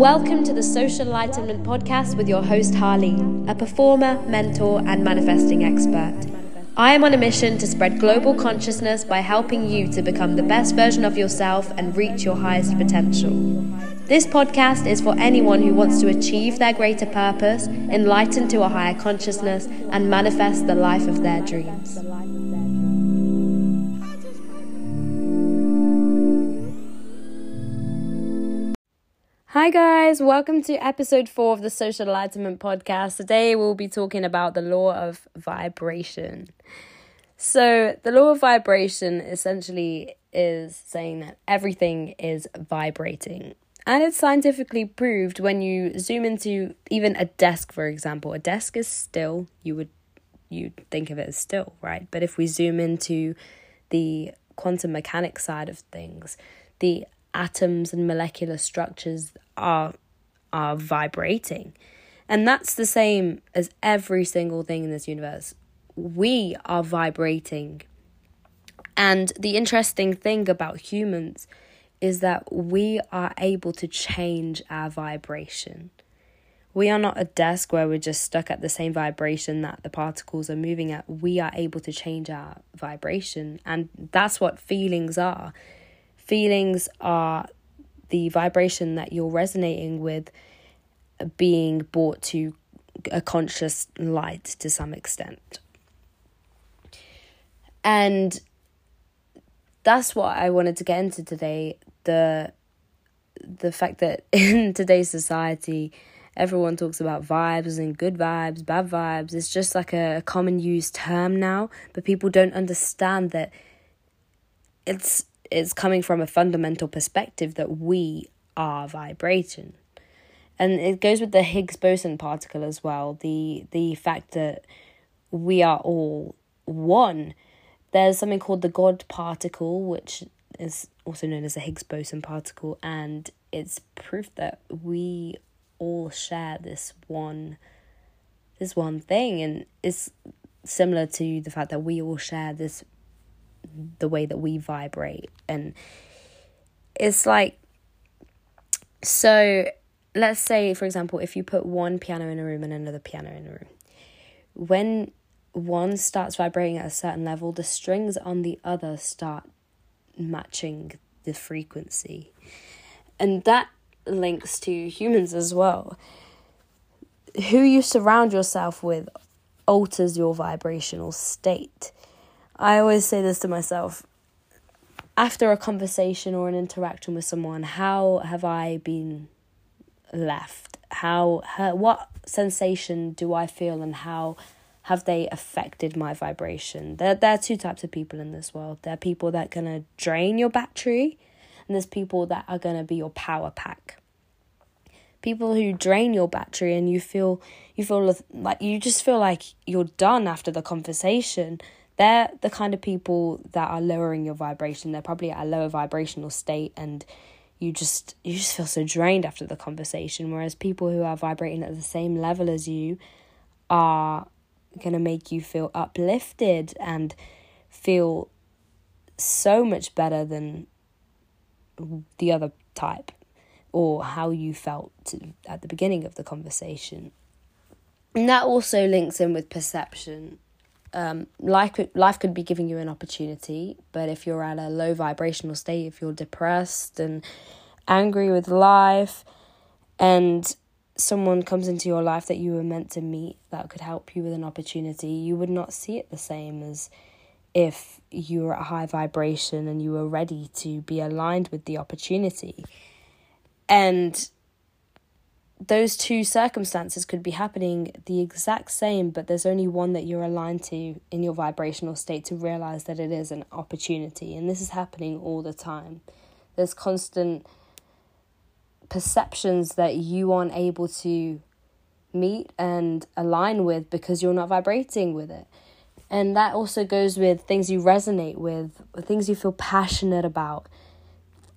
Welcome to the Social Enlightenment Podcast with your host Harleen, a performer, mentor, and manifesting expert. I am on a mission to spread global consciousness by helping you to become the best version of yourself and reach your highest potential. This podcast is for anyone who wants to achieve their greater purpose, enlighten to a higher consciousness, and manifest the life of their dreams. Hi, guys, welcome to episode four of the Social Enlightenment Podcast. Today, we'll be talking about the law of vibration. So, the law of vibration essentially is saying that everything is vibrating. And it's scientifically proved when you zoom into even a desk, for example. A desk is still, you would you think of it as still, right? But if we zoom into the quantum mechanics side of things, the atoms and molecular structures are are vibrating. And that's the same as every single thing in this universe. We are vibrating. And the interesting thing about humans is that we are able to change our vibration. We are not a desk where we're just stuck at the same vibration that the particles are moving at. We are able to change our vibration. And that's what feelings are. Feelings are the vibration that you're resonating with being brought to a conscious light to some extent. And that's what I wanted to get into today the the fact that in today's society everyone talks about vibes and good vibes, bad vibes. It's just like a common used term now, but people don't understand that it's it's coming from a fundamental perspective that we are vibration. And it goes with the Higgs boson particle as well, the the fact that we are all one. There's something called the God particle, which is also known as the Higgs boson particle, and it's proof that we all share this one this one thing and it's similar to the fact that we all share this the way that we vibrate. And it's like so let's say for example if you put one piano in a room and another piano in a room when one starts vibrating at a certain level the strings on the other start matching the frequency. And that links to humans as well. Who you surround yourself with alters your vibrational state I always say this to myself after a conversation or an interaction with someone, how have I been left? How, how what sensation do I feel and how have they affected my vibration? There, there are two types of people in this world. There are people that are going to drain your battery, and there's people that are going to be your power pack. People who drain your battery and you feel you feel like you just feel like you're done after the conversation they're the kind of people that are lowering your vibration. They're probably at a lower vibrational state and you just you just feel so drained after the conversation whereas people who are vibrating at the same level as you are going to make you feel uplifted and feel so much better than the other type or how you felt at the beginning of the conversation. And that also links in with perception um, life could, life could be giving you an opportunity, but if you're at a low vibrational state, if you're depressed and angry with life, and someone comes into your life that you were meant to meet that could help you with an opportunity, you would not see it the same as if you were at high vibration and you were ready to be aligned with the opportunity. And those two circumstances could be happening the exact same, but there's only one that you're aligned to in your vibrational state to realize that it is an opportunity. And this is happening all the time. There's constant perceptions that you aren't able to meet and align with because you're not vibrating with it. And that also goes with things you resonate with, things you feel passionate about.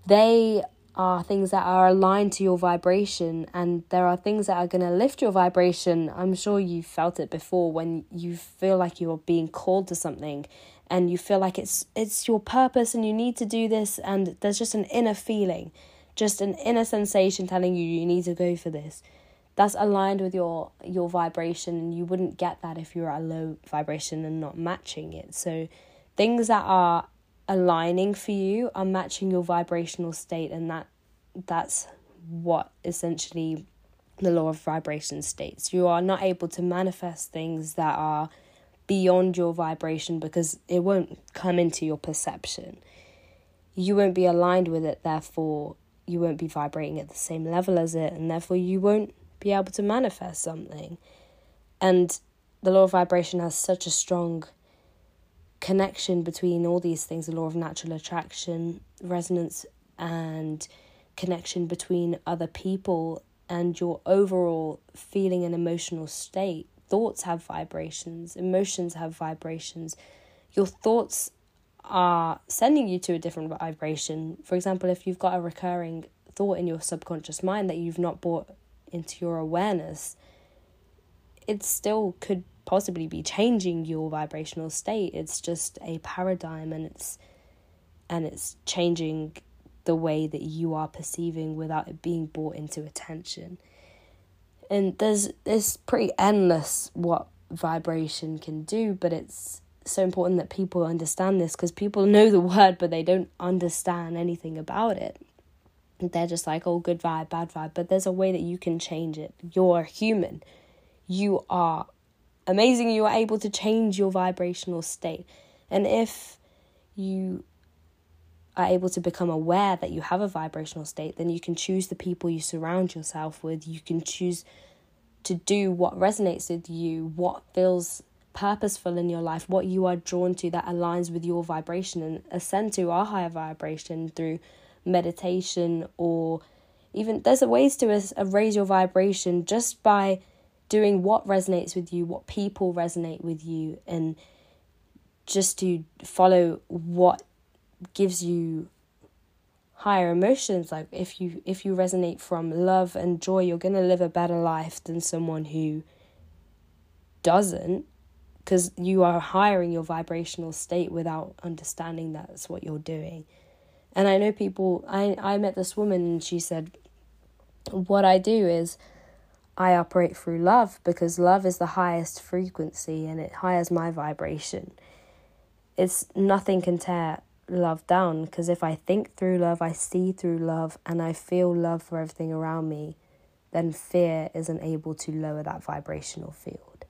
They are things that are aligned to your vibration and there are things that are going to lift your vibration. I'm sure you felt it before when you feel like you're being called to something and you feel like it's it's your purpose and you need to do this and there's just an inner feeling just an inner sensation telling you you need to go for this that's aligned with your your vibration and you wouldn't get that if you're at a low vibration and not matching it so things that are aligning for you are matching your vibrational state and that that's what essentially the law of vibration states you are not able to manifest things that are beyond your vibration because it won't come into your perception you won't be aligned with it therefore you won't be vibrating at the same level as it and therefore you won't be able to manifest something. And the law of vibration has such a strong connection between all these things the law of natural attraction, resonance, and connection between other people and your overall feeling and emotional state. Thoughts have vibrations, emotions have vibrations. Your thoughts are sending you to a different vibration. For example, if you've got a recurring thought in your subconscious mind that you've not brought into your awareness, it still could possibly be changing your vibrational state. It's just a paradigm and it's and it's changing the way that you are perceiving without it being brought into attention. And there's it's pretty endless what vibration can do, but it's so important that people understand this because people know the word but they don't understand anything about it they're just like, oh, good vibe, bad vibe. But there's a way that you can change it. You're human. You are amazing. You are able to change your vibrational state. And if you are able to become aware that you have a vibrational state, then you can choose the people you surround yourself with. You can choose to do what resonates with you, what feels purposeful in your life, what you are drawn to that aligns with your vibration, and ascend to a higher vibration through meditation or even there's a ways to raise your vibration just by doing what resonates with you, what people resonate with you, and just to follow what gives you higher emotions. Like if you if you resonate from love and joy you're going to live a better life than someone who doesn't because you are hiring your vibrational state without understanding that's what you're doing. And I know people, I, I met this woman and she said, What I do is I operate through love because love is the highest frequency and it hires my vibration. It's nothing can tear love down because if I think through love, I see through love, and I feel love for everything around me, then fear isn't able to lower that vibrational field.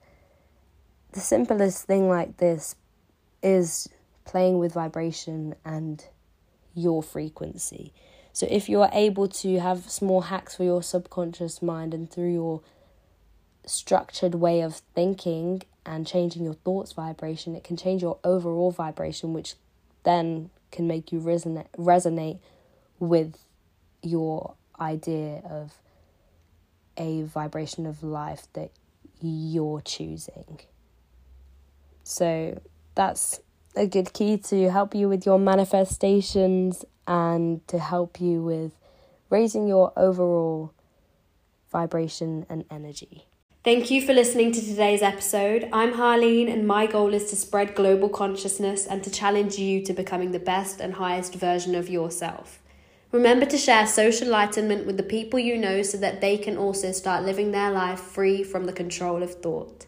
The simplest thing like this is playing with vibration and your frequency. So if you're able to have small hacks for your subconscious mind and through your structured way of thinking and changing your thoughts vibration, it can change your overall vibration, which then can make you resonate resonate with your idea of a vibration of life that you're choosing. So that's a good key to help you with your manifestations and to help you with raising your overall vibration and energy. Thank you for listening to today's episode. I'm Harleen, and my goal is to spread global consciousness and to challenge you to becoming the best and highest version of yourself. Remember to share social enlightenment with the people you know so that they can also start living their life free from the control of thought.